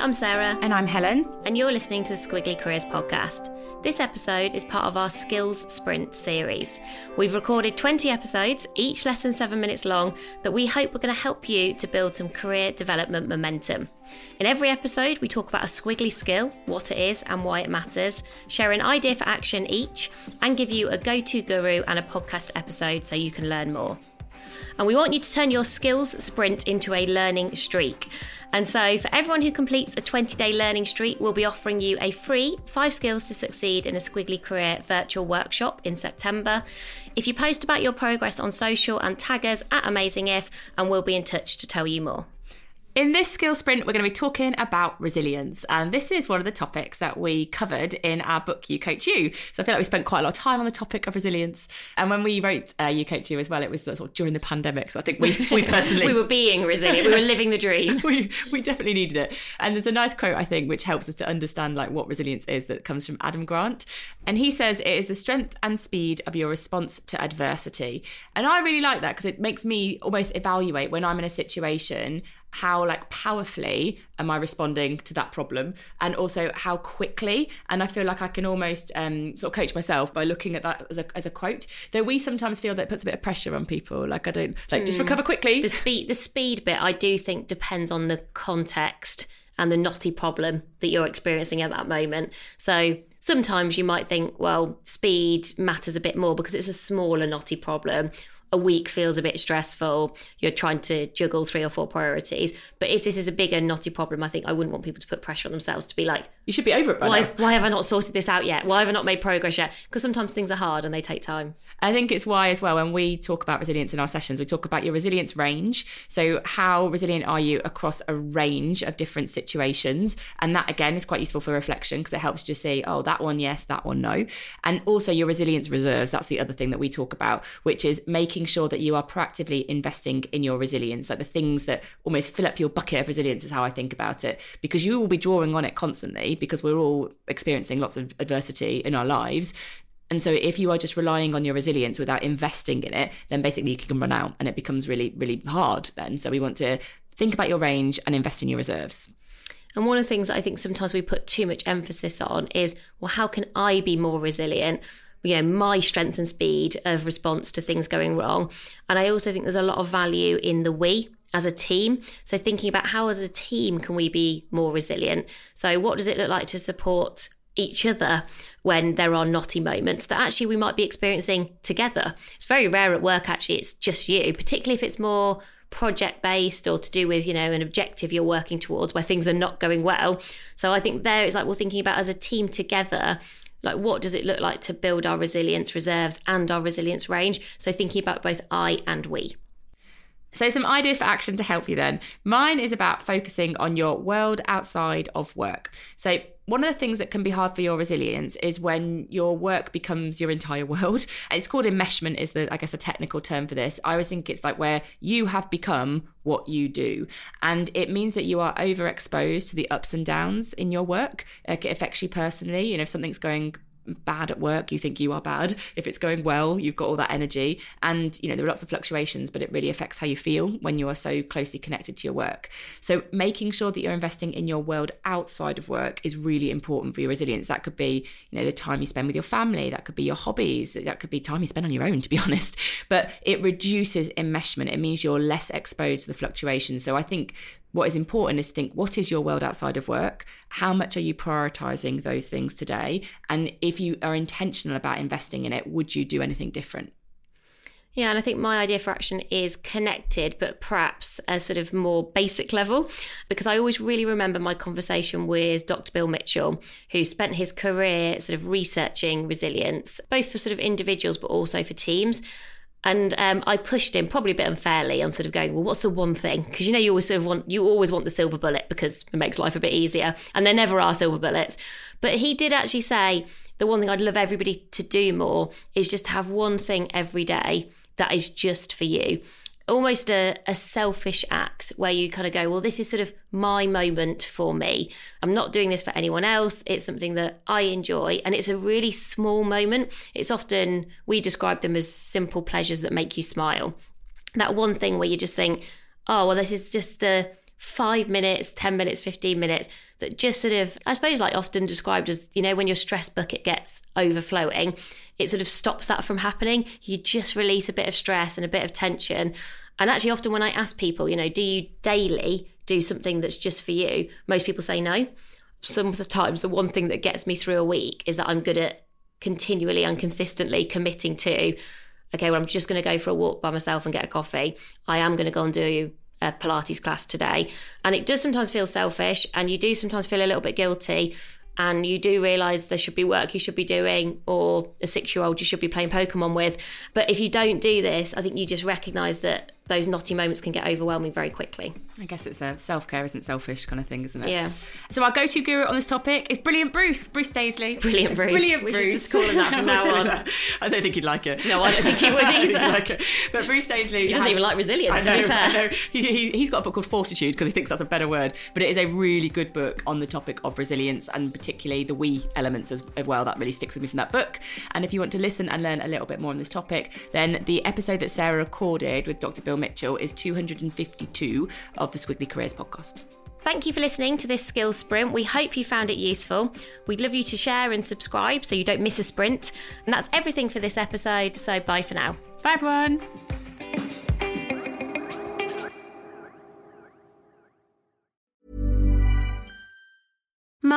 I'm Sarah, And I'm Helen. and you're listening to the Squiggly Careers podcast. This episode is part of our Skills Sprint series. We've recorded 20 episodes, each less than seven minutes long, that we hope are going to help you to build some career development momentum. In every episode, we talk about a squiggly skill, what it is, and why it matters, share an idea for action each, and give you a go to guru and a podcast episode so you can learn more. And we want you to turn your skills sprint into a learning streak. And so, for everyone who completes a 20 day learning streak, we'll be offering you a free five skills to succeed in a squiggly career virtual workshop in September. If you post about your progress on social and tag us at Amazing If, and we'll be in touch to tell you more. In this skill sprint, we're going to be talking about resilience. And this is one of the topics that we covered in our book, You Coach You. So I feel like we spent quite a lot of time on the topic of resilience. And when we wrote uh, You Coach You as well, it was sort of during the pandemic. So I think we, we personally. we were being resilient, we were living the dream. we, we definitely needed it. And there's a nice quote, I think, which helps us to understand like what resilience is that comes from Adam Grant. And he says it is the strength and speed of your response to adversity. And I really like that because it makes me almost evaluate when I'm in a situation how like powerfully am I responding to that problem and also how quickly and I feel like I can almost um, sort of coach myself by looking at that as a, as a quote though we sometimes feel that it puts a bit of pressure on people like I don't like just recover quickly The speed, the speed bit, I do think depends on the context and the knotty problem that you're experiencing at that moment. So sometimes you might think, well, speed matters a bit more because it's a smaller knotty problem. A week feels a bit stressful. You're trying to juggle three or four priorities. But if this is a bigger knotty problem, I think I wouldn't want people to put pressure on themselves to be like, you should be over it by why, now why have I not sorted this out yet? Why have I not made progress yet? Because sometimes things are hard and they take time. I think it's why, as well, when we talk about resilience in our sessions, we talk about your resilience range. So, how resilient are you across a range of different situations? And that, again, is quite useful for reflection because it helps you to see, oh, that one, yes, that one, no. And also your resilience reserves. That's the other thing that we talk about, which is making sure that you are proactively investing in your resilience, like the things that almost fill up your bucket of resilience, is how I think about it. Because you will be drawing on it constantly because we're all experiencing lots of adversity in our lives. And so if you are just relying on your resilience without investing in it, then basically you can run out and it becomes really, really hard then. So we want to think about your range and invest in your reserves. And one of the things that I think sometimes we put too much emphasis on is, well, how can I be more resilient? You know, my strength and speed of response to things going wrong. And I also think there's a lot of value in the we as a team. So thinking about how as a team can we be more resilient? So what does it look like to support each other when there are knotty moments that actually we might be experiencing together. It's very rare at work actually it's just you, particularly if it's more project based or to do with, you know, an objective you're working towards where things are not going well. So I think there it's like we're thinking about as a team together like what does it look like to build our resilience reserves and our resilience range so thinking about both i and we So, some ideas for action to help you then. Mine is about focusing on your world outside of work. So, one of the things that can be hard for your resilience is when your work becomes your entire world. It's called enmeshment, is the I guess the technical term for this. I always think it's like where you have become what you do, and it means that you are overexposed to the ups and downs in your work. Like it affects you personally. You know, if something's going bad at work, you think you are bad. If it's going well, you've got all that energy. And, you know, there are lots of fluctuations, but it really affects how you feel when you are so closely connected to your work. So making sure that you're investing in your world outside of work is really important for your resilience. That could be, you know, the time you spend with your family, that could be your hobbies, that could be time you spend on your own, to be honest. But it reduces enmeshment. It means you're less exposed to the fluctuations. So I think what is important is to think what is your world outside of work? How much are you prioritizing those things today? And if you are intentional about investing in it, would you do anything different? Yeah, and I think my idea for action is connected, but perhaps a sort of more basic level, because I always really remember my conversation with Dr. Bill Mitchell, who spent his career sort of researching resilience, both for sort of individuals, but also for teams. And um, I pushed him probably a bit unfairly on sort of going, well, what's the one thing? Because you know you always sort of want you always want the silver bullet because it makes life a bit easier, and there never are silver bullets. But he did actually say the one thing I'd love everybody to do more is just have one thing every day that is just for you almost a, a selfish act where you kind of go, well, this is sort of my moment for me. I'm not doing this for anyone else. It's something that I enjoy. And it's a really small moment. It's often, we describe them as simple pleasures that make you smile. That one thing where you just think, oh, well, this is just the five minutes, 10 minutes, 15 minutes that just sort of, I suppose, like often described as, you know, when your stress bucket gets overflowing, it sort of stops that from happening. You just release a bit of stress and a bit of tension. And actually, often when I ask people, you know, do you daily do something that's just for you? Most people say no. Some of the times, the one thing that gets me through a week is that I'm good at continually and consistently committing to, okay, well, I'm just going to go for a walk by myself and get a coffee. I am going to go and do a Pilates class today. And it does sometimes feel selfish, and you do sometimes feel a little bit guilty and you do realize there should be work you should be doing or a six year old you should be playing Pokemon with. But if you don't do this, I think you just recognize that those knotty moments can get overwhelming very quickly. I guess it's the self care isn't selfish kind of thing, isn't it? Yeah. So our go to guru on this topic is Brilliant Bruce, Bruce Daisley. Brilliant Bruce. Brilliant we Bruce. should just call him that from now on. I don't think he'd like it. No, I don't think he would either. like it. But Bruce Daisley. He doesn't has, even like resilience, I know, to be fair. He, he, has got a book called Fortitude because he thinks that's a better word. But it is a really good book on the topic of resilience and particularly the we elements as, as well. That really sticks with me from that book. And if you want to listen and learn a little bit more on this topic, then the episode that Sarah recorded with Dr. Bill Mitchell is 252 of the Squiggly Careers podcast. Thank you for listening to this skills sprint. We hope you found it useful. We'd love you to share and subscribe so you don't miss a sprint. And that's everything for this episode. So bye for now. Bye, everyone.